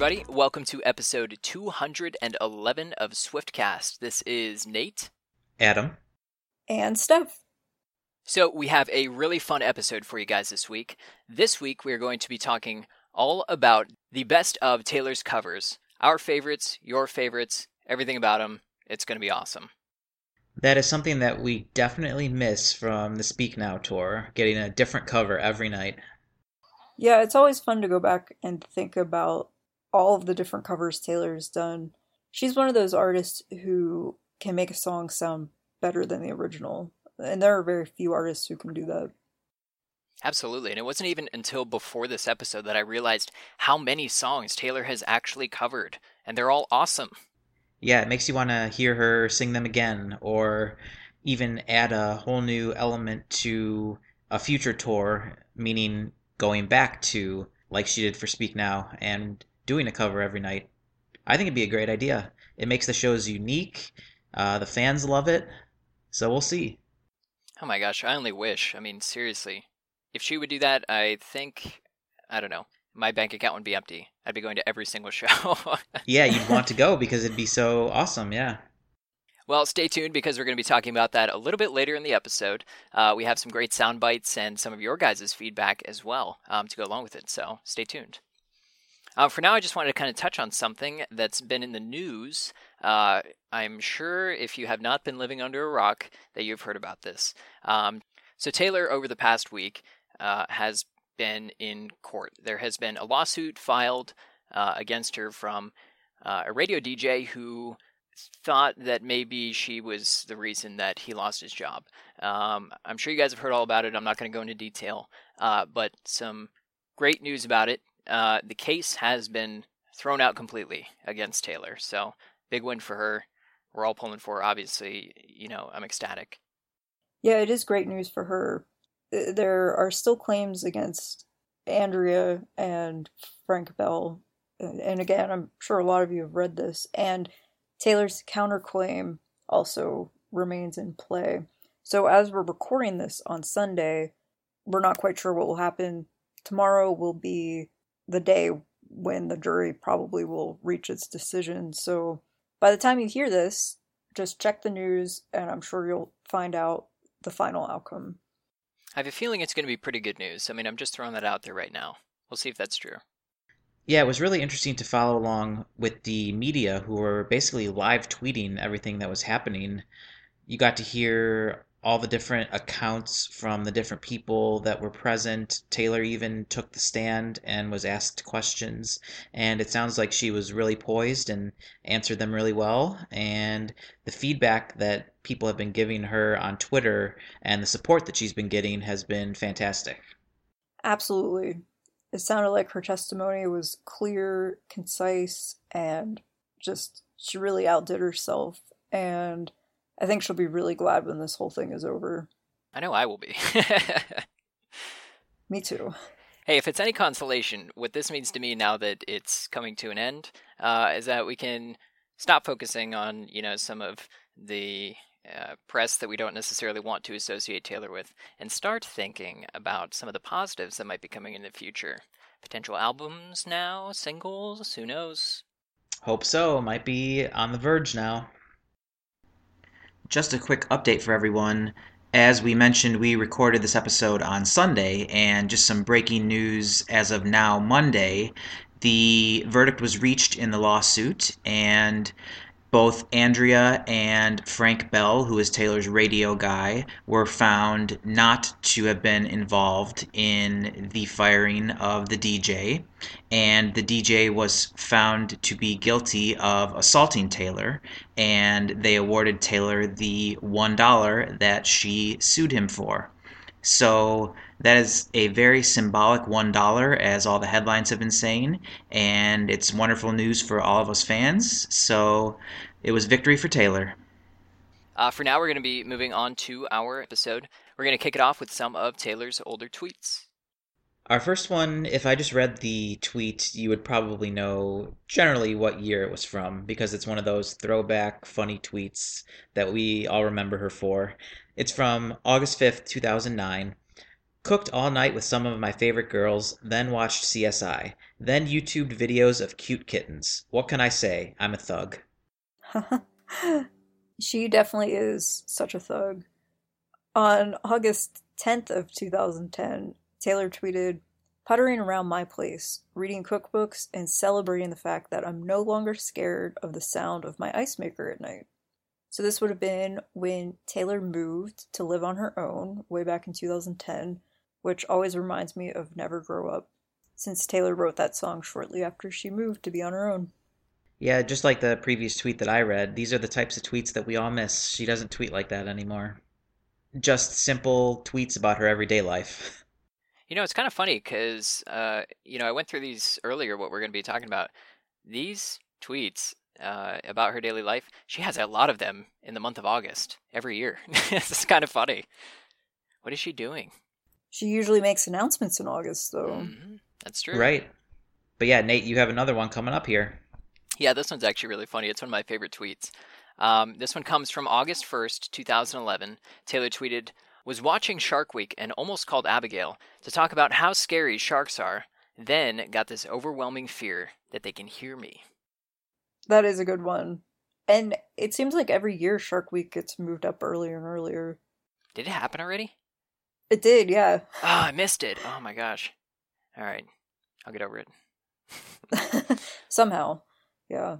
everybody. Welcome to episode 211 of Swiftcast. This is Nate. Adam. And Steph. So, we have a really fun episode for you guys this week. This week, we're going to be talking all about the best of Taylor's covers. Our favorites, your favorites, everything about them. It's going to be awesome. That is something that we definitely miss from the Speak Now tour, getting a different cover every night. Yeah, it's always fun to go back and think about all of the different covers Taylor's done. She's one of those artists who can make a song sound better than the original. And there are very few artists who can do that. Absolutely. And it wasn't even until before this episode that I realized how many songs Taylor has actually covered. And they're all awesome. Yeah, it makes you want to hear her sing them again or even add a whole new element to a future tour, meaning going back to like she did for Speak Now and doing a cover every night. I think it'd be a great idea. It makes the shows unique. Uh, the fans love it. So we'll see. Oh my gosh, I only wish. I mean, seriously. If she would do that, I think, I don't know, my bank account would be empty. I'd be going to every single show. yeah, you'd want to go because it'd be so awesome. Yeah. Well, stay tuned because we're going to be talking about that a little bit later in the episode. Uh, we have some great sound bites and some of your guys' feedback as well um, to go along with it. So stay tuned. Uh, for now, I just wanted to kind of touch on something that's been in the news. Uh, I'm sure if you have not been living under a rock, that you've heard about this. Um, so, Taylor, over the past week, uh, has been in court. There has been a lawsuit filed uh, against her from uh, a radio DJ who thought that maybe she was the reason that he lost his job. Um, I'm sure you guys have heard all about it. I'm not going to go into detail, uh, but some great news about it uh, the case has been thrown out completely against Taylor. So big win for her. We're all pulling for her. Obviously, you know, I'm ecstatic. Yeah, it is great news for her. There are still claims against Andrea and Frank Bell. And again, I'm sure a lot of you have read this. And Taylor's counterclaim also remains in play. So as we're recording this on Sunday, we're not quite sure what will happen. Tomorrow will be the day when the jury probably will reach its decision. So by the time you hear this, just check the news and I'm sure you'll find out the final outcome. I have a feeling it's going to be pretty good news. I mean, I'm just throwing that out there right now. We'll see if that's true. Yeah, it was really interesting to follow along with the media who were basically live tweeting everything that was happening. You got to hear all the different accounts from the different people that were present. Taylor even took the stand and was asked questions, and it sounds like she was really poised and answered them really well. And the feedback that people have been giving her on Twitter and the support that she's been getting has been fantastic. Absolutely. It sounded like her testimony was clear, concise, and just she really outdid herself. And I think she'll be really glad when this whole thing is over. I know I will be. me too. Hey, if it's any consolation, what this means to me now that it's coming to an end uh, is that we can stop focusing on, you know, some of the uh, press that we don't necessarily want to associate Taylor with and start thinking about some of the positives that might be coming in the future. Potential albums now, singles, who knows? Hope so. Might be on the verge now. Just a quick update for everyone. As we mentioned, we recorded this episode on Sunday, and just some breaking news as of now, Monday. The verdict was reached in the lawsuit, and both Andrea and Frank Bell, who is Taylor's radio guy, were found not to have been involved in the firing of the DJ. And the DJ was found to be guilty of assaulting Taylor, and they awarded Taylor the $1 that she sued him for. So that is a very symbolic $1, as all the headlines have been saying, and it's wonderful news for all of us fans. So it was victory for Taylor. Uh, for now, we're going to be moving on to our episode. We're going to kick it off with some of Taylor's older tweets. Our first one, if I just read the tweet, you would probably know generally what year it was from because it's one of those throwback funny tweets that we all remember her for. It's from August 5th, 2009. Cooked all night with some of my favorite girls, then watched CSI, then YouTubed videos of cute kittens. What can I say? I'm a thug. she definitely is such a thug. On August 10th of 2010, Taylor tweeted, puttering around my place, reading cookbooks, and celebrating the fact that I'm no longer scared of the sound of my ice maker at night. So this would have been when Taylor moved to live on her own way back in 2010, which always reminds me of Never Grow Up, since Taylor wrote that song shortly after she moved to be on her own. Yeah, just like the previous tweet that I read, these are the types of tweets that we all miss. She doesn't tweet like that anymore. Just simple tweets about her everyday life. You know, it's kind of funny because, uh, you know, I went through these earlier, what we're going to be talking about. These tweets uh, about her daily life, she has a lot of them in the month of August every year. it's kind of funny. What is she doing? She usually makes announcements in August, though. Mm-hmm. That's true. Right. But yeah, Nate, you have another one coming up here. Yeah, this one's actually really funny. It's one of my favorite tweets. Um, this one comes from August 1st, 2011. Taylor tweeted, was watching Shark Week and almost called Abigail to talk about how scary sharks are, then got this overwhelming fear that they can hear me. That is a good one. And it seems like every year Shark Week gets moved up earlier and earlier. Did it happen already? It did, yeah. Oh, I missed it. Oh my gosh. All right. I'll get over it. Somehow. Yeah.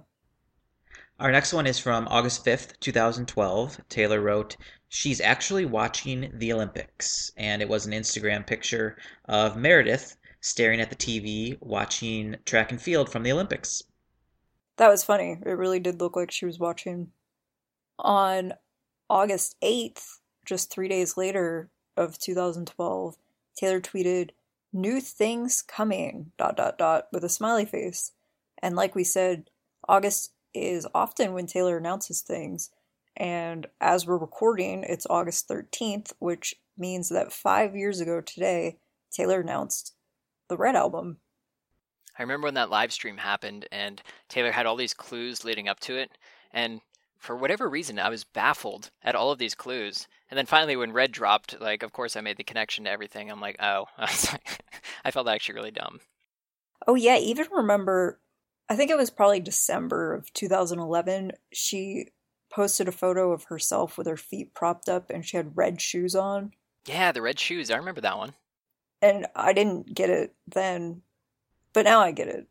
Our next one is from August 5th, 2012. Taylor wrote, She's actually watching the Olympics. And it was an Instagram picture of Meredith staring at the TV watching track and field from the Olympics. That was funny. It really did look like she was watching. On August 8th, just three days later of 2012, Taylor tweeted, New things coming, dot, dot, dot, with a smiley face. And like we said, August is often when Taylor announces things. And as we're recording, it's August 13th, which means that five years ago today, Taylor announced the Red album. I remember when that live stream happened and Taylor had all these clues leading up to it. And for whatever reason, I was baffled at all of these clues. And then finally, when Red dropped, like, of course, I made the connection to everything. I'm like, oh, I felt actually really dumb. Oh, yeah. Even remember, I think it was probably December of 2011. She posted a photo of herself with her feet propped up and she had red shoes on. Yeah, the red shoes. I remember that one. And I didn't get it then, but now I get it.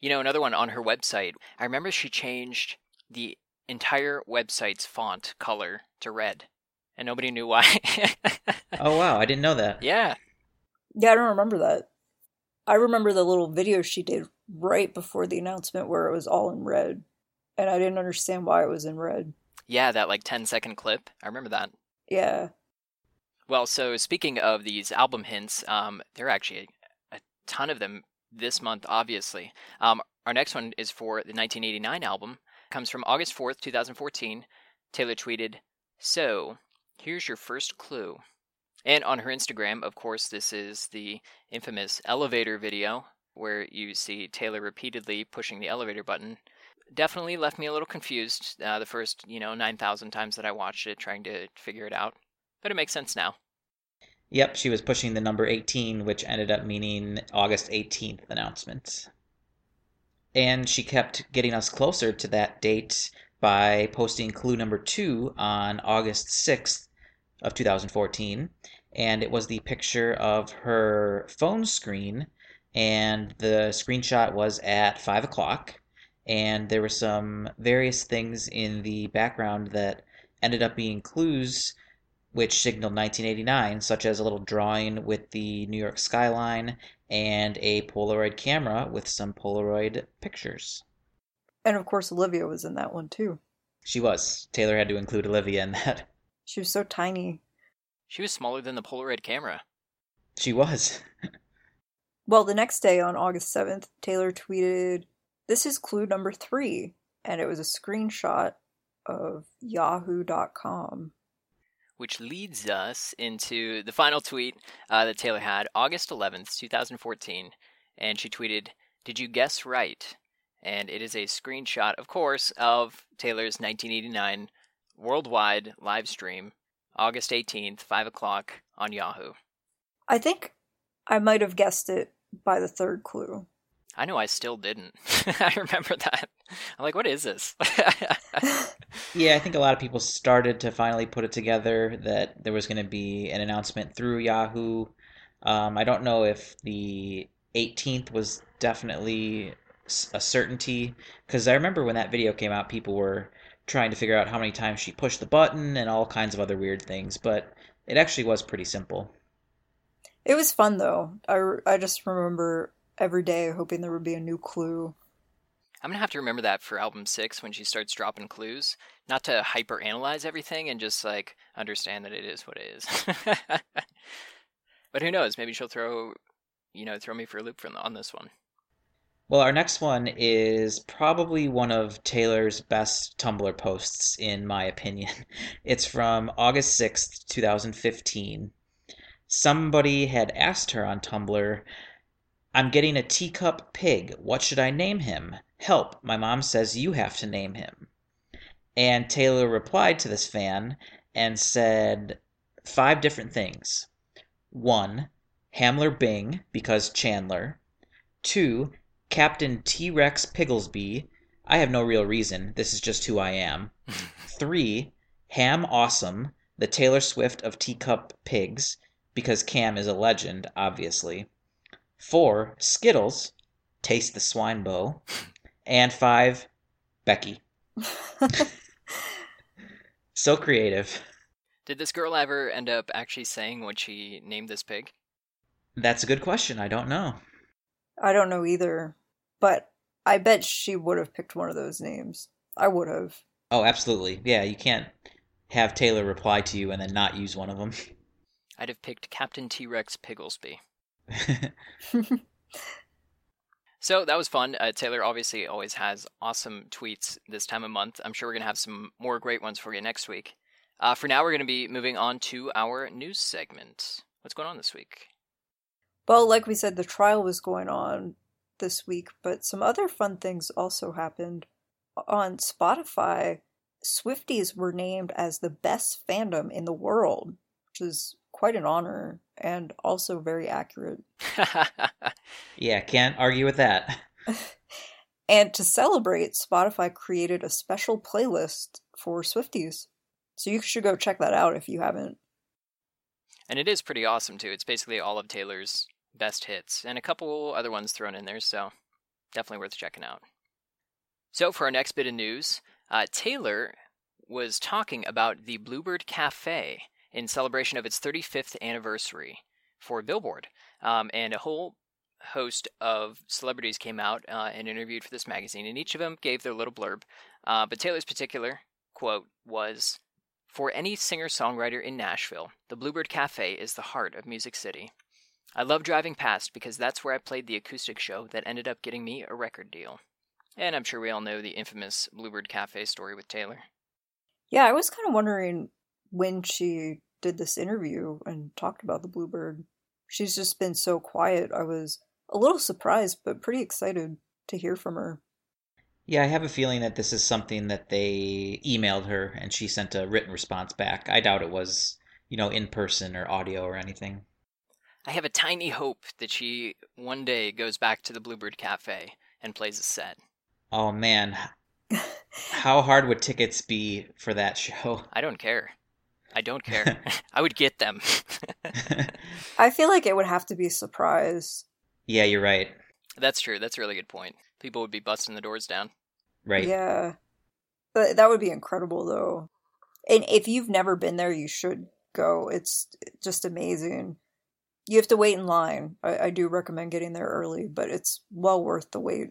You know, another one on her website. I remember she changed the entire website's font color to red, and nobody knew why. oh, wow. I didn't know that. Yeah. Yeah, I don't remember that. I remember the little video she did right before the announcement where it was all in red and I didn't understand why it was in red. Yeah, that like 10 second clip. I remember that. Yeah. Well, so speaking of these album hints, um, there are actually a, a ton of them this month, obviously. Um, our next one is for the 1989 album. It comes from August 4th, 2014. Taylor tweeted, So, here's your first clue. And on her Instagram, of course, this is the infamous elevator video where you see Taylor repeatedly pushing the elevator button definitely left me a little confused uh, the first, you know, 9,000 times that I watched it trying to figure it out. But it makes sense now. Yep, she was pushing the number 18, which ended up meaning August 18th announcement. And she kept getting us closer to that date by posting clue number two on August 6th of 2014. And it was the picture of her phone screen, and the screenshot was at 5 o'clock and there were some various things in the background that ended up being clues which signaled 1989, such as a little drawing with the New York skyline and a Polaroid camera with some Polaroid pictures. And of course, Olivia was in that one too. She was. Taylor had to include Olivia in that. She was so tiny. She was smaller than the Polaroid camera. She was. well, the next day on August 7th, Taylor tweeted this is clue number three, and it was a screenshot of yahoo.com. Which leads us into the final tweet uh, that Taylor had August 11th, 2014. And she tweeted, Did you guess right? And it is a screenshot, of course, of Taylor's 1989 worldwide live stream, August 18th, 5 o'clock on Yahoo. I think I might have guessed it by the third clue. I know I still didn't. I remember that. I'm like, what is this? yeah, I think a lot of people started to finally put it together that there was going to be an announcement through Yahoo. Um, I don't know if the 18th was definitely a certainty because I remember when that video came out, people were trying to figure out how many times she pushed the button and all kinds of other weird things, but it actually was pretty simple. It was fun though. I, I just remember every day hoping there would be a new clue. I'm gonna have to remember that for album six when she starts dropping clues, not to hyper analyze everything and just like understand that it is what it is. but who knows? Maybe she'll throw, you know, throw me for a loop from on this one. Well, our next one is probably one of Taylor's best Tumblr posts, in my opinion. It's from August 6th, 2015. Somebody had asked her on Tumblr, I'm getting a teacup pig. What should I name him? Help, my mom says you have to name him. And Taylor replied to this fan and said five different things. One, Hamler Bing, because Chandler. Two, Captain T Rex Pigglesby. I have no real reason. This is just who I am. Three, Ham Awesome, the Taylor Swift of teacup pigs, because Cam is a legend, obviously. Four, Skittles, Taste the Swine Bow. And five, Becky. so creative. Did this girl ever end up actually saying what she named this pig? That's a good question. I don't know. I don't know either, but I bet she would have picked one of those names. I would have. Oh, absolutely. Yeah, you can't have Taylor reply to you and then not use one of them. I'd have picked Captain T Rex Pigglesby. so that was fun. Uh, Taylor obviously always has awesome tweets this time of month. I'm sure we're going to have some more great ones for you next week. Uh, for now, we're going to be moving on to our news segment. What's going on this week? Well, like we said, the trial was going on this week, but some other fun things also happened. On Spotify, Swifties were named as the best fandom in the world, which is quite an honor and also very accurate. yeah, can't argue with that. and to celebrate, Spotify created a special playlist for Swifties. So you should go check that out if you haven't. And it is pretty awesome too. It's basically all of Taylor's best hits and a couple other ones thrown in there, so definitely worth checking out. So for our next bit of news, uh, Taylor was talking about the Bluebird Cafe in celebration of its 35th anniversary for Billboard. Um, and a whole host of celebrities came out uh, and interviewed for this magazine, and each of them gave their little blurb. Uh, but Taylor's particular quote was For any singer songwriter in Nashville, the Bluebird Cafe is the heart of Music City. I love driving past because that's where I played the acoustic show that ended up getting me a record deal. And I'm sure we all know the infamous Bluebird Cafe story with Taylor. Yeah, I was kind of wondering when she did this interview and talked about the Bluebird. She's just been so quiet. I was a little surprised, but pretty excited to hear from her. Yeah, I have a feeling that this is something that they emailed her and she sent a written response back. I doubt it was, you know, in person or audio or anything. I have a tiny hope that she one day goes back to the Bluebird Cafe and plays a set. Oh man. How hard would tickets be for that show? I don't care. I don't care. I would get them. I feel like it would have to be a surprise. Yeah, you're right. That's true. That's a really good point. People would be busting the doors down. Right. Yeah. But that would be incredible though. And if you've never been there, you should go. It's just amazing. You have to wait in line. I, I do recommend getting there early, but it's well worth the wait.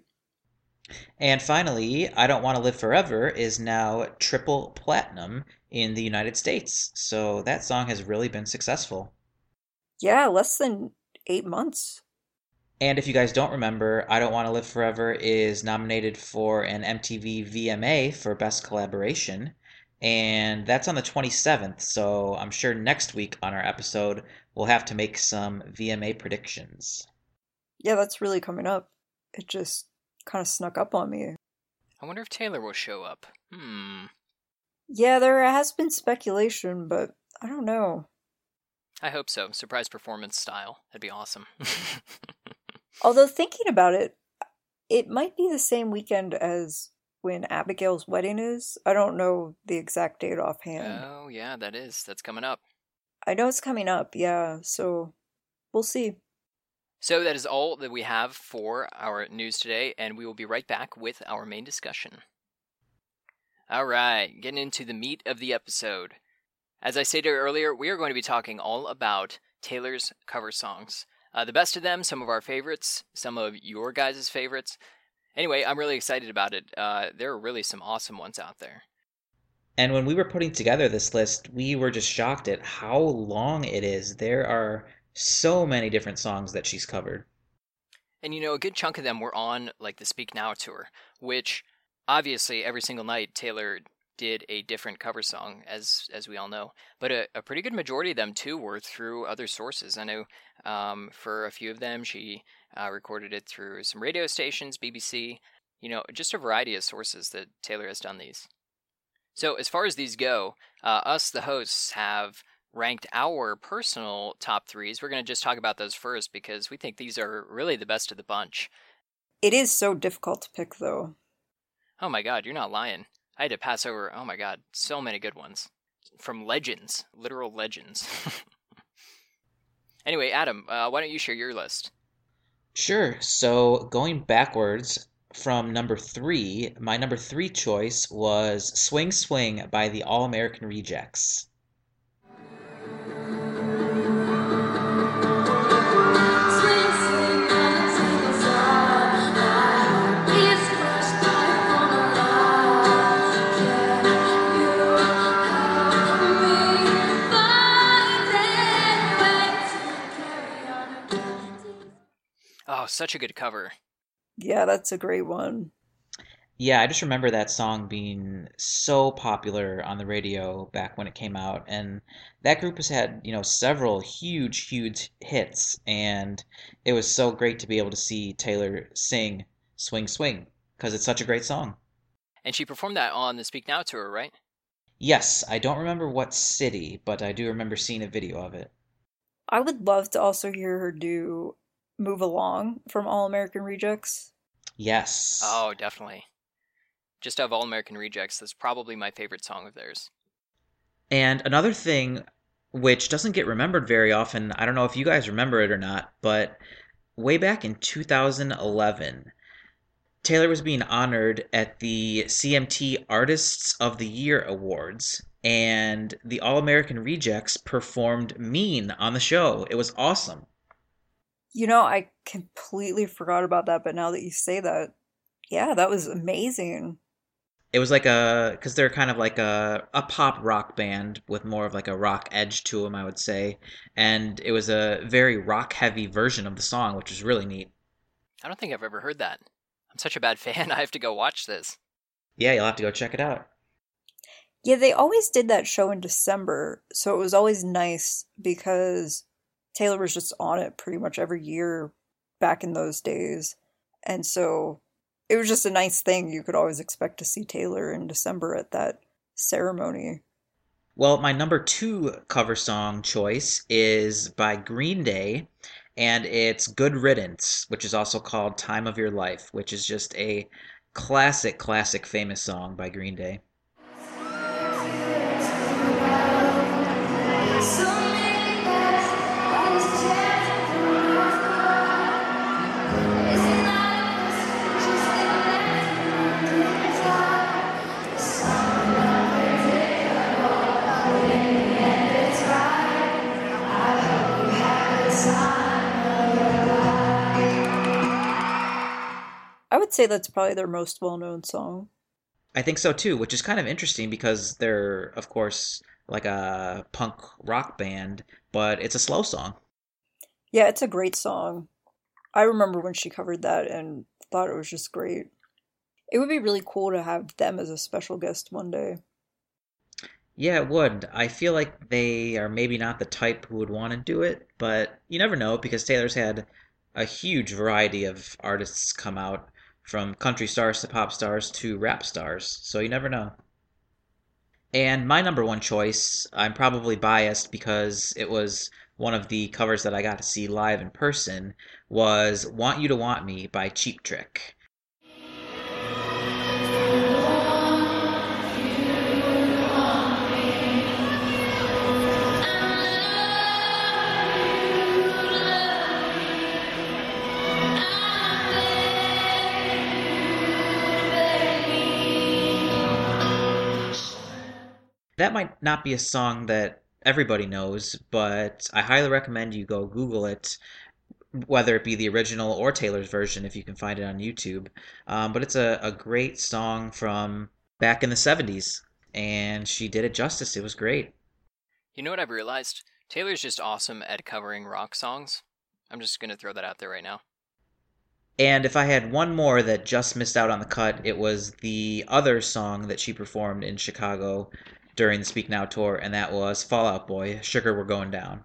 And finally, I Don't Want to Live Forever is now triple platinum in the United States. So that song has really been successful. Yeah, less than eight months. And if you guys don't remember, I Don't Want to Live Forever is nominated for an MTV VMA for Best Collaboration. And that's on the 27th. So I'm sure next week on our episode, we'll have to make some VMA predictions. Yeah, that's really coming up. It just kind of snuck up on me. I wonder if Taylor will show up. Hmm. Yeah, there has been speculation, but I don't know. I hope so. Surprise performance style. That'd be awesome. Although thinking about it, it might be the same weekend as when Abigail's wedding is. I don't know the exact date offhand. oh, yeah, that is. That's coming up. I know it's coming up, yeah, so we'll see. So that is all that we have for our news today, and we will be right back with our main discussion. All right, getting into the meat of the episode. As I stated earlier, we are going to be talking all about Taylor's cover songs. Uh, the best of them, some of our favorites, some of your guys' favorites. Anyway, I'm really excited about it. Uh, there are really some awesome ones out there. And when we were putting together this list, we were just shocked at how long it is. There are so many different songs that she's covered. And you know, a good chunk of them were on like the Speak Now tour, which obviously every single night Taylor did a different cover song, as as we all know. But a, a pretty good majority of them too were through other sources. I know um, for a few of them she uh, recorded it through some radio stations, BBC, you know, just a variety of sources that Taylor has done these. So as far as these go, uh, us the hosts have ranked our personal top threes. We're going to just talk about those first because we think these are really the best of the bunch. It is so difficult to pick, though. Oh my god, you're not lying. I had to pass over, oh my god, so many good ones. From legends, literal legends. anyway, Adam, uh, why don't you share your list? Sure. So going backwards from number three, my number three choice was Swing Swing by the All American Rejects. Such a good cover. Yeah, that's a great one. Yeah, I just remember that song being so popular on the radio back when it came out, and that group has had, you know, several huge, huge hits, and it was so great to be able to see Taylor sing Swing Swing, because it's such a great song. And she performed that on the Speak Now tour, right? Yes, I don't remember what city, but I do remember seeing a video of it. I would love to also hear her do Move Along from All American Rejects. Yes. Oh, definitely. Just of All American Rejects, that's probably my favorite song of theirs. And another thing which doesn't get remembered very often, I don't know if you guys remember it or not, but way back in 2011, Taylor was being honored at the CMT Artists of the Year Awards, and the All American Rejects performed Mean on the show. It was awesome. You know, I completely forgot about that, but now that you say that, yeah, that was amazing. It was like a because they're kind of like a a pop rock band with more of like a rock edge to them, I would say, and it was a very rock heavy version of the song, which was really neat. I don't think I've ever heard that. I'm such a bad fan. I have to go watch this. Yeah, you'll have to go check it out. Yeah, they always did that show in December, so it was always nice because Taylor was just on it pretty much every year back in those days. And so it was just a nice thing. You could always expect to see Taylor in December at that ceremony. Well, my number two cover song choice is by Green Day, and it's Good Riddance, which is also called Time of Your Life, which is just a classic, classic, famous song by Green Day. Would say that's probably their most well known song. I think so too, which is kind of interesting because they're, of course, like a punk rock band, but it's a slow song. Yeah, it's a great song. I remember when she covered that and thought it was just great. It would be really cool to have them as a special guest one day. Yeah, it would. I feel like they are maybe not the type who would want to do it, but you never know because Taylor's had a huge variety of artists come out from country stars to pop stars to rap stars, so you never know. And my number one choice, I'm probably biased because it was one of the covers that I got to see live in person was Want You to Want Me by Cheap Trick. That might not be a song that everybody knows, but I highly recommend you go Google it, whether it be the original or Taylor's version, if you can find it on YouTube. Um, but it's a, a great song from back in the 70s, and she did it justice. It was great. You know what I've realized? Taylor's just awesome at covering rock songs. I'm just going to throw that out there right now. And if I had one more that just missed out on the cut, it was the other song that she performed in Chicago during the Speak Now tour, and that was Fall Out Boy, Sugar We're Going Down.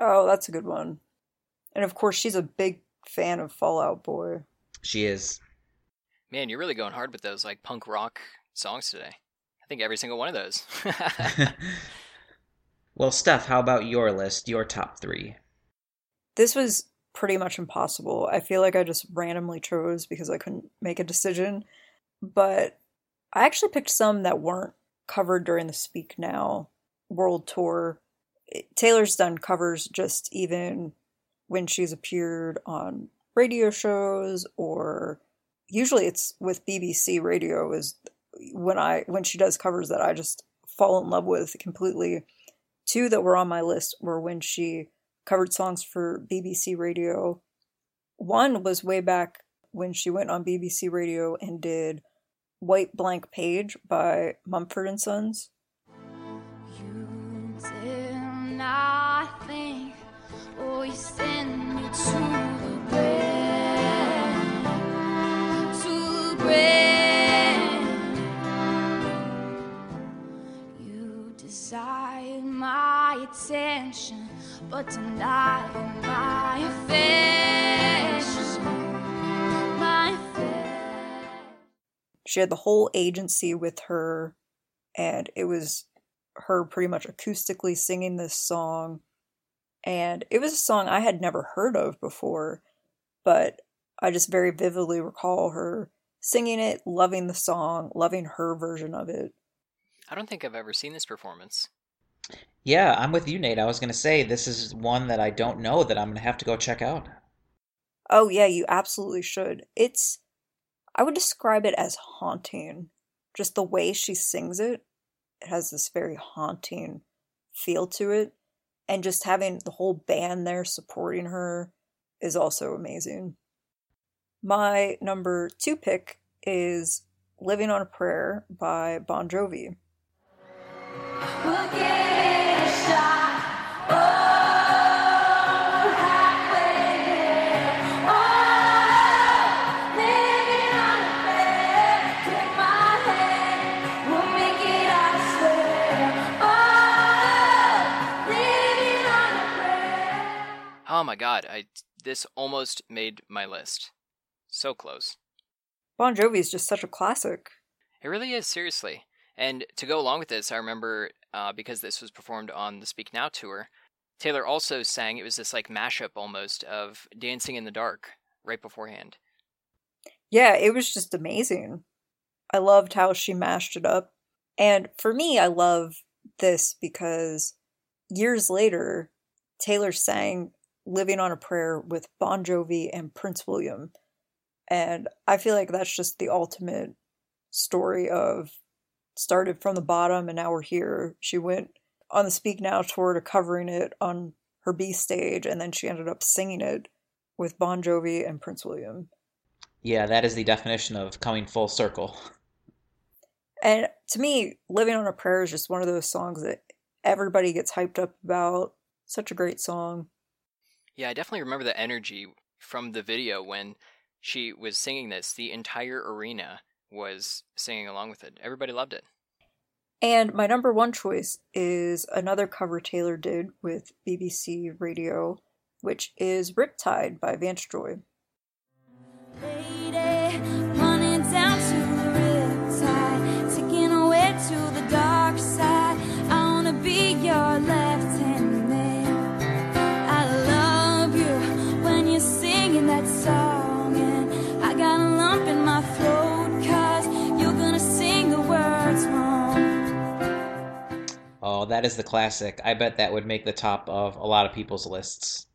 Oh, that's a good one. And of course, she's a big fan of Fall Out Boy. She is. Man, you're really going hard with those like punk rock songs today. I think every single one of those. well, Steph, how about your list, your top three? This was pretty much impossible. I feel like I just randomly chose because I couldn't make a decision. But I actually picked some that weren't covered during the Speak Now world tour. Taylor's done covers just even when she's appeared on radio shows or usually it's with BBC radio is when I when she does covers that I just fall in love with completely. Two that were on my list were when she covered songs for BBC radio. One was way back when she went on BBC radio and did White Blank Page by Mumford and Sons. You did not think, you send me to the grave, to the grave. You desired my attention, but denied my affection, She had the whole agency with her, and it was her pretty much acoustically singing this song. And it was a song I had never heard of before, but I just very vividly recall her singing it, loving the song, loving her version of it. I don't think I've ever seen this performance. Yeah, I'm with you, Nate. I was going to say this is one that I don't know that I'm going to have to go check out. Oh, yeah, you absolutely should. It's, I would describe it as haunting. Just the way she sings it, it has this very haunting feel to it. And just having the whole band there supporting her is also amazing. My number two pick is Living on a Prayer by Bon Jovi. My god, I this almost made my list. So close. Bon Jovi is just such a classic. It really is, seriously. And to go along with this, I remember uh, because this was performed on the Speak Now tour, Taylor also sang. It was this like mashup almost of Dancing in the Dark right beforehand. Yeah, it was just amazing. I loved how she mashed it up. And for me, I love this because years later, Taylor sang Living on a Prayer with Bon Jovi and Prince William. And I feel like that's just the ultimate story of started from the bottom and now we're here. She went on the Speak Now tour to covering it on her B stage and then she ended up singing it with Bon Jovi and Prince William. Yeah, that is the definition of coming full circle. And to me, Living on a Prayer is just one of those songs that everybody gets hyped up about. Such a great song. Yeah, I definitely remember the energy from the video when she was singing this. The entire arena was singing along with it. Everybody loved it. And my number one choice is another cover Taylor did with BBC Radio, which is Riptide by Vance Joy. Oh, that is the classic. I bet that would make the top of a lot of people's lists.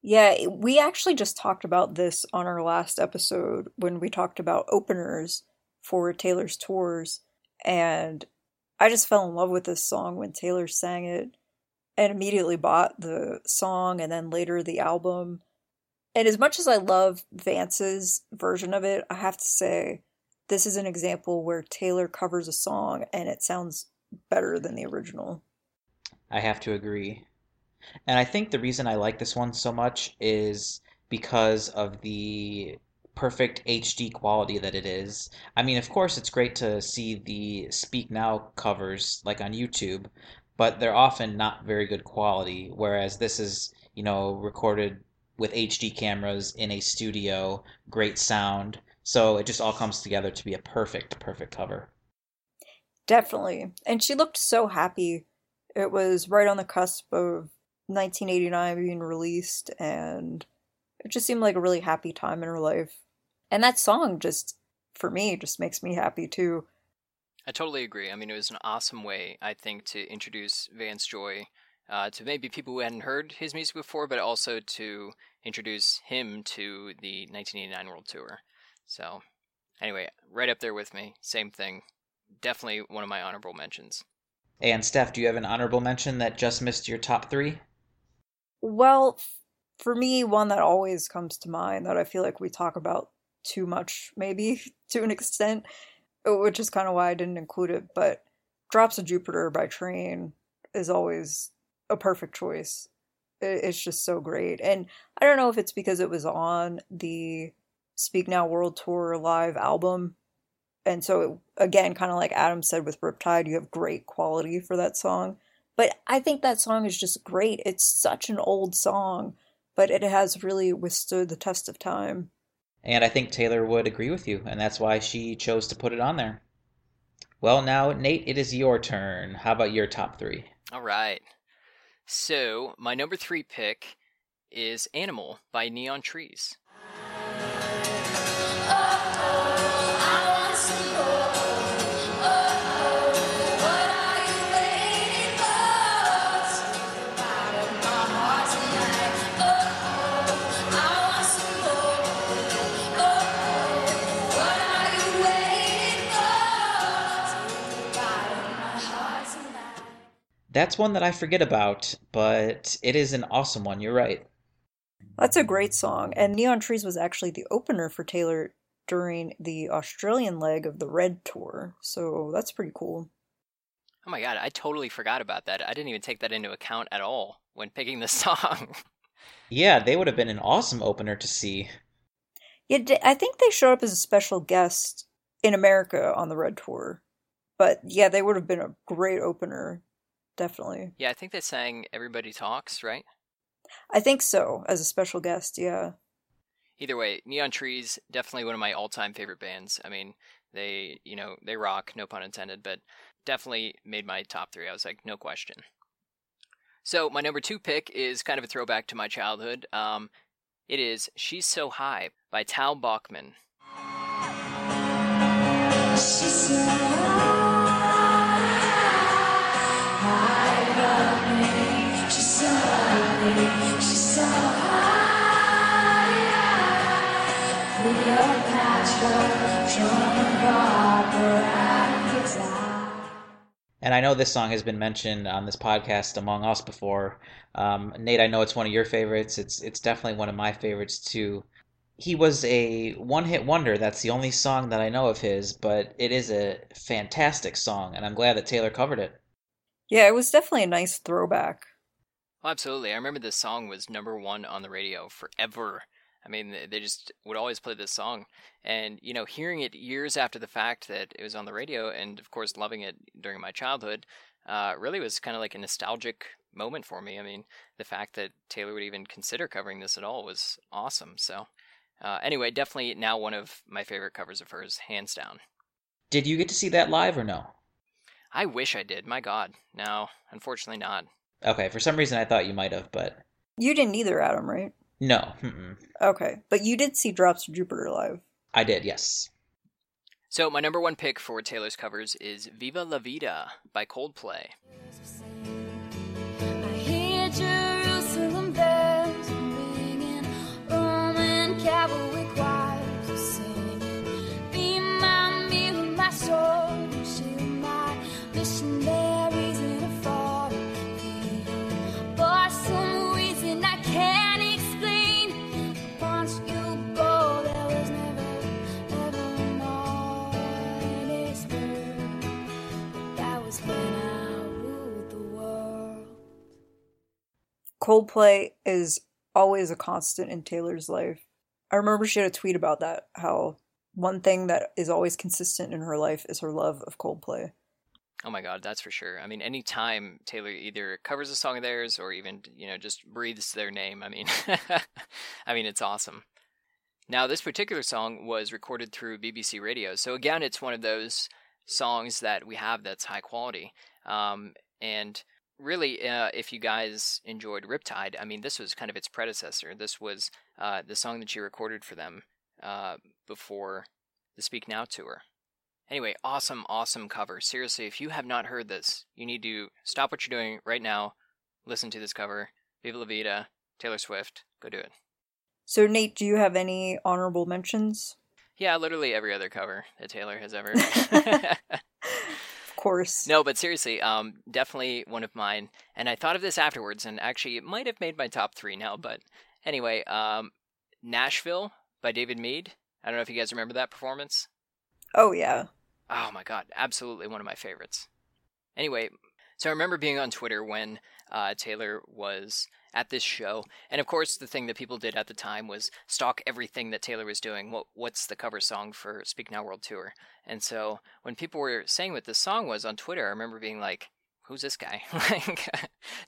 Yeah, we actually just talked about this on our last episode when we talked about openers for Taylor's tours. And I just fell in love with this song when Taylor sang it and immediately bought the song and then later the album. And as much as I love Vance's version of it, I have to say this is an example where Taylor covers a song and it sounds better than the original. I have to agree. And I think the reason I like this one so much is because of the perfect HD quality that it is. I mean, of course, it's great to see the Speak Now covers like on YouTube, but they're often not very good quality. Whereas this is, you know, recorded with HD cameras in a studio, great sound. So it just all comes together to be a perfect, perfect cover. Definitely. And she looked so happy. It was right on the cusp of 1989 being released, and it just seemed like a really happy time in her life. And that song just, for me, just makes me happy too. I totally agree. I mean, it was an awesome way, I think, to introduce Vance Joy uh, to maybe people who hadn't heard his music before, but also to introduce him to the 1989 World Tour. So, anyway, right up there with me. Same thing. Definitely one of my honorable mentions. And Steph, do you have an honorable mention that just missed your top three? Well, for me, one that always comes to mind that I feel like we talk about too much, maybe to an extent, which is kind of why I didn't include it. But Drops of Jupiter by Train is always a perfect choice. It's just so great. And I don't know if it's because it was on the Speak Now World Tour live album. And so, it, again, kind of like Adam said with Riptide, you have great quality for that song. But I think that song is just great. It's such an old song, but it has really withstood the test of time. And I think Taylor would agree with you, and that's why she chose to put it on there. Well, now, Nate, it is your turn. How about your top three? All right. So, my number three pick is Animal by Neon Trees. That's one that I forget about, but it is an awesome one. You're right. That's a great song. And Neon Trees was actually the opener for Taylor during the Australian leg of the Red Tour. So that's pretty cool. Oh my god, I totally forgot about that. I didn't even take that into account at all when picking the song. yeah, they would have been an awesome opener to see. Yeah, I think they showed up as a special guest in America on the Red Tour. But yeah, they would have been a great opener definitely. Yeah, I think they sang Everybody Talks, right? I think so, as a special guest, yeah. Either way, Neon Trees, definitely one of my all time favorite bands. I mean, they, you know, they rock, no pun intended, but definitely made my top three. I was like, no question. So, my number two pick is kind of a throwback to my childhood. Um, it is She's So High by Tal Bachman. She's so And I know this song has been mentioned on this podcast among us before. Um, Nate, I know it's one of your favorites. It's it's definitely one of my favorites too. He was a one-hit wonder. That's the only song that I know of his, but it is a fantastic song, and I'm glad that Taylor covered it. Yeah, it was definitely a nice throwback. Oh, absolutely. I remember this song was number one on the radio forever. I mean, they just would always play this song. And, you know, hearing it years after the fact that it was on the radio, and of course, loving it during my childhood, uh, really was kind of like a nostalgic moment for me. I mean, the fact that Taylor would even consider covering this at all was awesome. So, uh, anyway, definitely now one of my favorite covers of hers, hands down. Did you get to see that live or no? I wish I did. My God. No, unfortunately not. Okay, for some reason I thought you might have, but you didn't either, Adam, right? No. Mm-mm. Okay, but you did see Drops of Jupiter live. I did, yes. So my number one pick for Taylor's covers is "Viva La Vida" by Coldplay. Coldplay is always a constant in Taylor's life. I remember she had a tweet about that, how one thing that is always consistent in her life is her love of Coldplay. Oh my god, that's for sure. I mean, anytime Taylor either covers a song of theirs or even, you know, just breathes their name, I mean, I mean, it's awesome. Now, this particular song was recorded through BBC Radio. So again, it's one of those songs that we have that's high quality. Um, and really, uh, if you guys enjoyed Riptide, I mean, this was kind of its predecessor. This was uh, the song that she recorded for them uh, before the Speak Now tour. Anyway, awesome, awesome cover. Seriously, if you have not heard this, you need to stop what you're doing right now, listen to this cover. Viva La Vida, Taylor Swift, go do it. So, Nate, do you have any honorable mentions? Yeah, literally every other cover that Taylor has ever. course. No, but seriously, um, definitely one of mine. And I thought of this afterwards, and actually, it might have made my top three now. But anyway, um, Nashville by David Mead. I don't know if you guys remember that performance. Oh yeah. Oh my god, absolutely one of my favorites. Anyway, so I remember being on Twitter when uh, Taylor was at this show, and of course, the thing that people did at the time was stalk everything that Taylor was doing. What what's the cover song for Speak Now World Tour? And so when people were saying what this song was on Twitter, I remember being like, "Who's this guy?" like,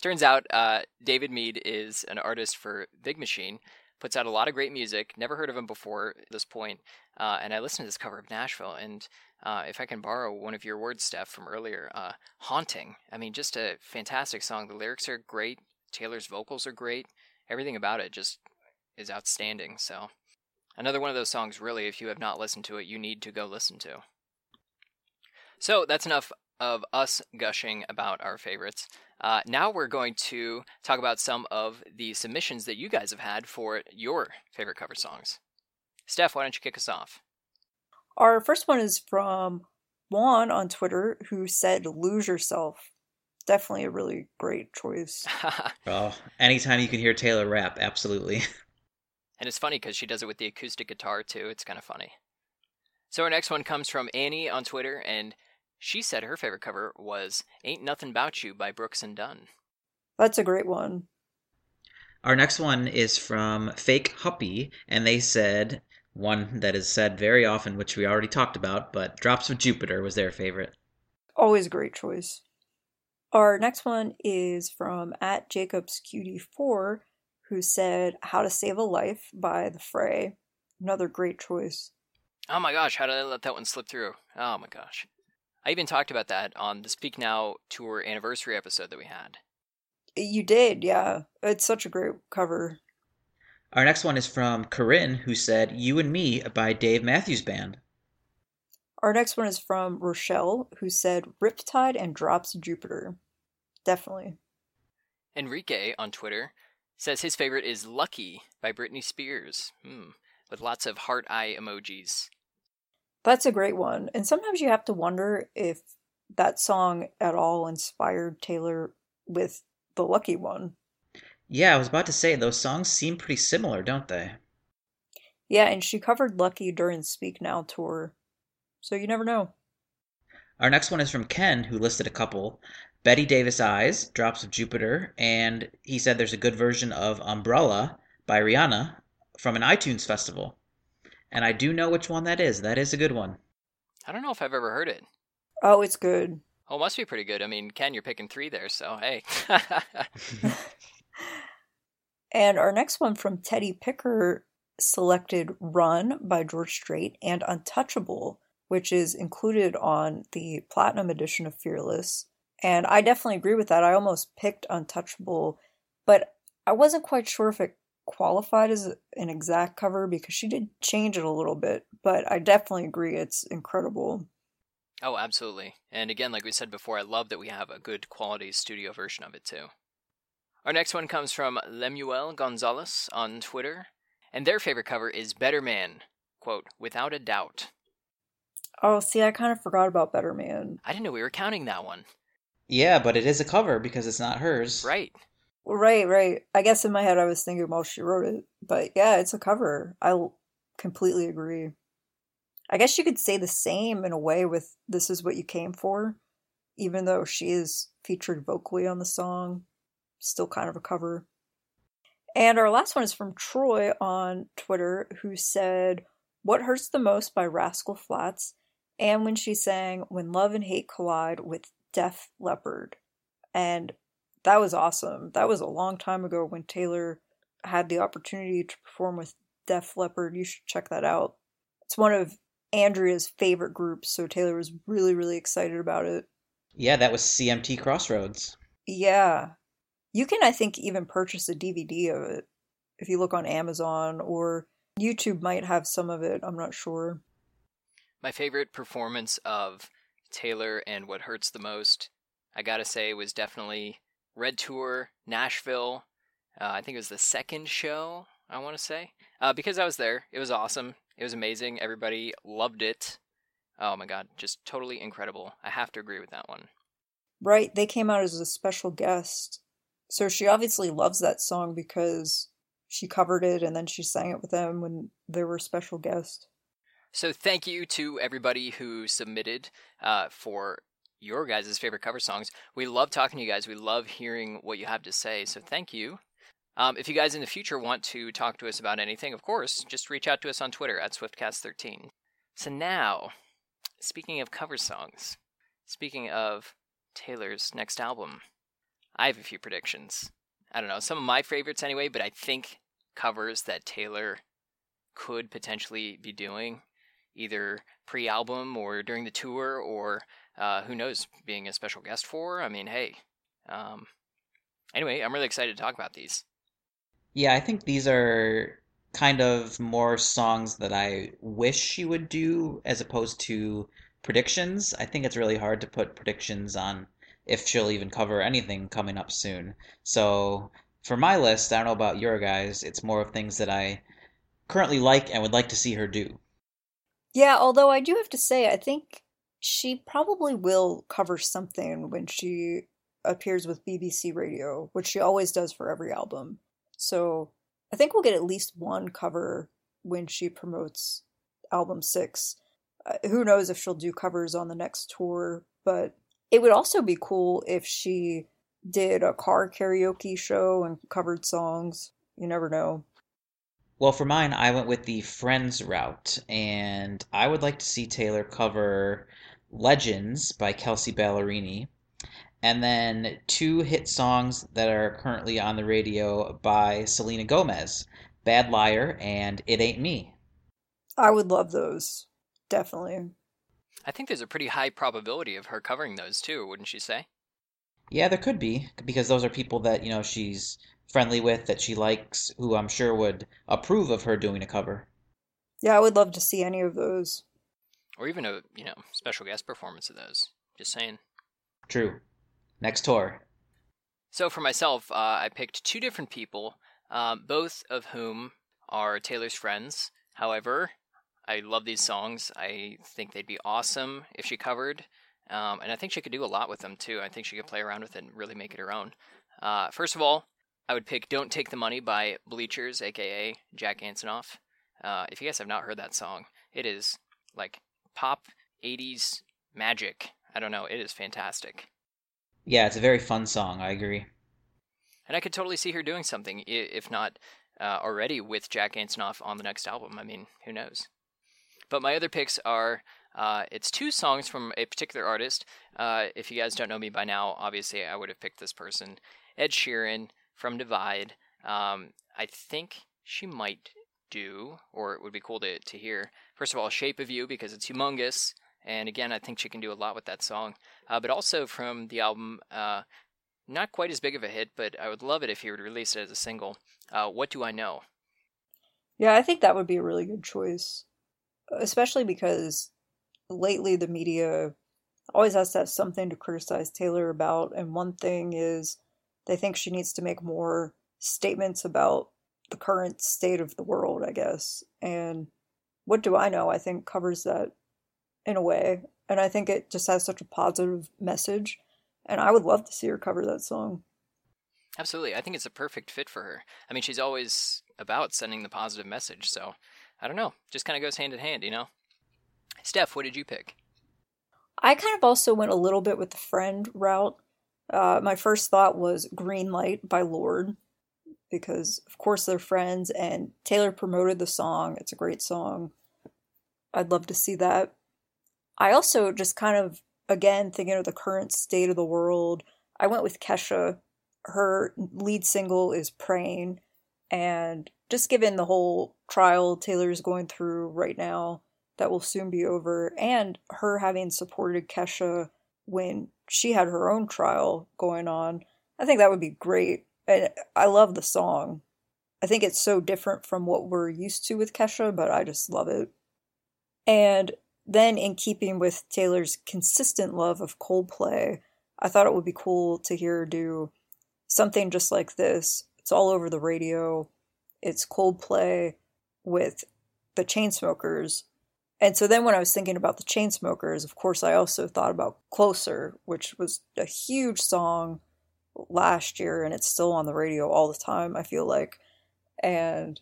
turns out uh, David Mead is an artist for Big Machine, puts out a lot of great music. Never heard of him before this point. Uh, and I listened to this cover of Nashville, and uh, if I can borrow one of your words, Steph, from earlier, uh, haunting. I mean, just a fantastic song. The lyrics are great. Taylor's vocals are great. Everything about it just is outstanding. So, another one of those songs, really, if you have not listened to it, you need to go listen to. So, that's enough of us gushing about our favorites. Uh, now we're going to talk about some of the submissions that you guys have had for your favorite cover songs. Steph, why don't you kick us off? Our first one is from Juan on Twitter, who said "Lose Yourself." Definitely a really great choice. well, oh, anytime you can hear Taylor rap, absolutely. And it's funny because she does it with the acoustic guitar too. It's kind of funny. So our next one comes from Annie on Twitter, and she said her favorite cover was "Ain't Nothing About You" by Brooks and Dunn. That's a great one. Our next one is from Fake Huppy, and they said one that is said very often, which we already talked about, but Drops of Jupiter was their favorite. Always a great choice. Our next one is from at Jacobs QD4, who said How to Save a Life by The Fray. Another great choice. Oh my gosh, how did I let that one slip through? Oh my gosh. I even talked about that on the Speak Now tour anniversary episode that we had. You did, yeah. It's such a great cover. Our next one is from Corinne, who said You and Me by Dave Matthews Band. Our next one is from Rochelle, who said Riptide and Drops Jupiter. Definitely. Enrique on Twitter says his favorite is Lucky by Britney Spears, hmm, with lots of heart eye emojis. That's a great one. And sometimes you have to wonder if that song at all inspired Taylor with the Lucky one. Yeah, I was about to say those songs seem pretty similar, don't they? Yeah, and she covered Lucky during Speak Now tour. So you never know. Our next one is from Ken, who listed a couple. Bette Davis Eyes, Drops of Jupiter, and he said there's a good version of Umbrella by Rihanna from an iTunes festival. And I do know which one that is. That is a good one. I don't know if I've ever heard it. Oh, it's good. Oh, it must be pretty good. I mean, Ken, you're picking three there, so hey. and our next one from Teddy Picker selected Run by George Strait and Untouchable, which is included on the Platinum edition of Fearless. And I definitely agree with that. I almost picked Untouchable, but I wasn't quite sure if it qualified as an exact cover because she did change it a little bit, but I definitely agree it's incredible. Oh, absolutely. And again, like we said before, I love that we have a good quality studio version of it too. Our next one comes from Lemuel Gonzalez on Twitter, and their favorite cover is Better Man, quote, without a doubt. Oh, see, I kind of forgot about Better Man. I didn't know we were counting that one. Yeah, but it is a cover because it's not hers. Right. Right, right. I guess in my head I was thinking, well, she wrote it. But yeah, it's a cover. I completely agree. I guess you could say the same in a way with This Is What You Came For, even though she is featured vocally on the song. Still kind of a cover. And our last one is from Troy on Twitter, who said, What hurts the most by Rascal Flatts, and when she sang When Love and Hate Collide with Def Leppard. And that was awesome. That was a long time ago when Taylor had the opportunity to perform with Def Leppard. You should check that out. It's one of Andrea's favorite groups, so Taylor was really, really excited about it. Yeah, that was CMT Crossroads. Yeah. You can, I think, even purchase a DVD of it if you look on Amazon or YouTube might have some of it. I'm not sure. My favorite performance of Taylor and What Hurts the Most, I gotta say, was definitely Red Tour, Nashville. Uh, I think it was the second show, I want to say. Uh, because I was there. It was awesome. It was amazing. Everybody loved it. Oh my god, just totally incredible. I have to agree with that one. Right, they came out as a special guest. So she obviously loves that song because she covered it and then she sang it with them when they were special guests. So thank you to everybody who submitted uh, for your guys' favorite cover songs. We love talking to you guys. We love hearing what you have to say. So thank you. Um, if you guys in the future want to talk to us about anything, of course, just reach out to us on Twitter at SwiftCast13. So now, speaking of cover songs, speaking of Taylor's next album, I have a few predictions. I don't know, some of my favorites anyway, but I think covers that Taylor could potentially be doing either pre album or during the tour or uh, who knows, being a special guest for. I mean, hey. Um, anyway, I'm really excited to talk about these. Yeah, I think these are kind of more songs that I wish she would do as opposed to predictions. I think it's really hard to put predictions on if she'll even cover anything coming up soon. So for my list, I don't know about your guys, it's more of things that I currently like and would like to see her do. Yeah, although I do have to say, I think she probably will cover something when she appears with BBC Radio, which she always does for every album. So I think we'll get at least one cover when she promotes album six. Uh, who knows if she'll do covers on the next tour, but it would also be cool if she did a car karaoke show and covered songs. You never know. Well, for mine, I went with the Friends route, and I would like to see Taylor cover Legends by Kelsea Ballerini, and then two hit songs that are currently on the radio by Selena Gomez Bad Liar and It Ain't Me. I would love those. Definitely. I think there's a pretty high probability of her covering those too, wouldn't you say? Yeah, there could be, because those are people that, you know, she's friendly with, that she likes, who I'm sure would approve of her doing a cover. Yeah, I would love to see any of those or even a you know special guest performance of those. Just saying. True. Next tour. So for myself, uh, I picked two different people, um, both of whom are Taylor's friends. However, I love these songs. I think they'd be awesome if she covered, um, and I think she could do a lot with them too. I think she could play around with it and really make it her own. Uh, first of all, I would pick "Don't Take the Money" by Bleachers, aka Jack Antonoff. Uh, if you guys have not heard that song, it is like pop 80s magic. I don't know. It is fantastic. Yeah, it's a very fun song. I agree. And I could totally see her doing something, if not uh, already with Jack Antonoff on the next album. I mean, who knows? But my other picks are uh, it's two songs from a particular artist. Uh, if you guys don't know me by now, obviously I would have picked this person Ed Sheeran from Divide. Um, I think she might do, or it would be cool to, to hear. First of all, Shape of You, because it's humongous. And again, I think she can do a lot with that song. Uh, but also from the album, uh, not quite as big of a hit, but I would love it if he would release it as a single. Uh, what Do I Know? Yeah, I think that would be a really good choice. Especially because lately the media always has to have something to criticize Taylor about. And one thing is they think she needs to make more statements about the current state of the world, I guess. And what do I know? I think covers that in a way. And I think it just has such a positive message. And I would love to see her cover that song. Absolutely. I think it's a perfect fit for her. I mean, she's always about sending the positive message. So I don't know. Just kind of goes hand in hand, you know? Steph, what did you pick? I kind of also went a little bit with the friend route. Uh, my first thought was Green Light by Lorde, because, of course, they're friends, and Taylor promoted the song. It's a great song. I'd love to see that. I also just kind of, again, thinking of the current state of the world, I went with Kesha. Her lead single is Praying, and just given the whole trial Taylor's going through right now, that will soon be over, and her having supported Kesha when she had her own trial going on, I think that would be great. And I love the song. I think it's so different from what we're used to with Kesha, but I just love it. And then, in keeping with Taylor's consistent love of Coldplay, I thought it would be cool to hear her do something just like this. It's all over the radio. It's Coldplay with the Chainsmokers. And so then when I was thinking about the Chainsmokers, of course, I also thought about Closer, which was a huge song last year and it's still on the radio all the time, I feel like. And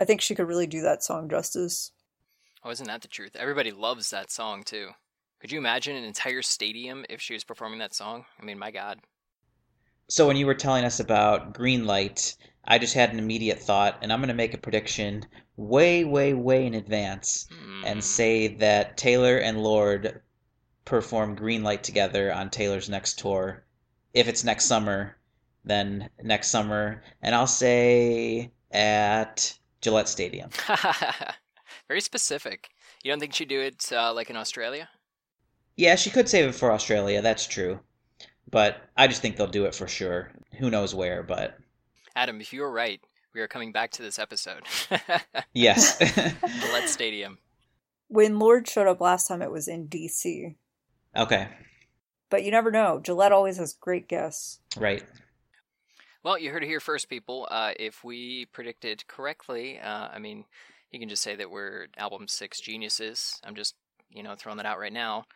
I think she could really do that song justice. Oh, isn't that the truth? Everybody loves that song too. Could you imagine an entire stadium if she was performing that song? I mean, my God. So when you were telling us about Green Light, I just had an immediate thought, and I'm going to make a prediction way, way, way in advance Hmm. and say that Taylor and Lorde perform Green Light together on Taylor's next tour. If it's next summer, then next summer, and I'll say at Gillette Stadium. Very specific. You don't think she'd do it uh, like in Australia? Yeah, she could save it for Australia, that's true. But I just think they'll do it for sure. Who knows where, but Adam, if you were right, we are coming back to this episode. yes. Gillette Stadium. When Lorde showed up last time, it was in DC. okay, But you never know. Gillette always has great guests. right. Well, you heard it here first, people. Uh, if we predicted correctly, uh, I mean, you can just say that we're album six geniuses. I'm just, you know, throwing that out right now.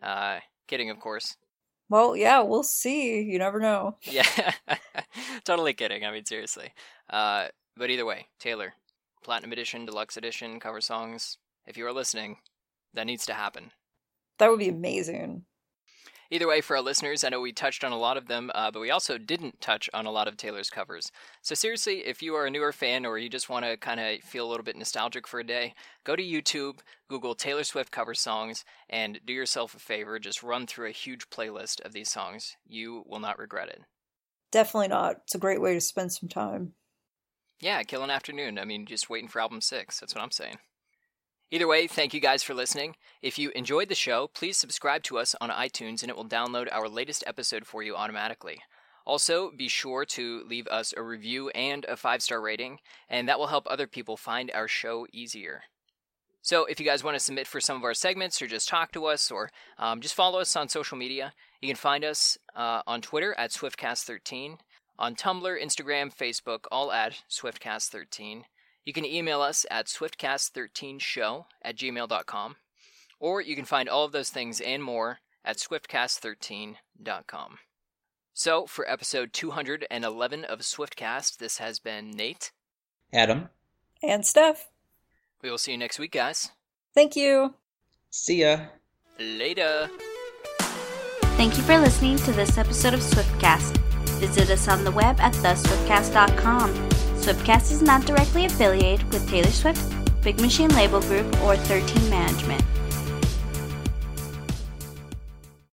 Uh, kidding, of course. Well, yeah, we'll see. You never know. Yeah, totally kidding. I mean, seriously. Uh, but either way, Taylor, Platinum Edition, Deluxe Edition, cover songs. If you are listening, that needs to happen. That would be amazing. Either way, for our listeners, I know we touched on a lot of them, uh, but we also didn't touch on a lot of Taylor's covers. So, seriously, if you are a newer fan or you just want to kind of feel a little bit nostalgic for a day, go to YouTube, Google Taylor Swift cover songs, and do yourself a favor just run through a huge playlist of these songs. You will not regret it. Definitely not. It's a great way to spend some time. Yeah, kill an afternoon. I mean, just waiting for album six. That's what I'm saying. Either way, thank you guys for listening. If you enjoyed the show, please subscribe to us on iTunes and it will download our latest episode for you automatically. Also, be sure to leave us a review and a five star rating, and that will help other people find our show easier. So, if you guys want to submit for some of our segments or just talk to us or um, just follow us on social media, you can find us uh, on Twitter at SwiftCast13, on Tumblr, Instagram, Facebook, all at SwiftCast13. You can email us at swiftcast13show at gmail.com, or you can find all of those things and more at swiftcast13.com. So, for episode 211 of Swiftcast, this has been Nate. Adam, And Steph, We will see you next week, guys. thank you. see ya. Later. Thank you for listening to this episode of Swiftcast. Visit us on the web at theswiftcast.com. Swiftcast is not directly affiliated with Taylor Swift, Big Machine Label Group, or 13 Management.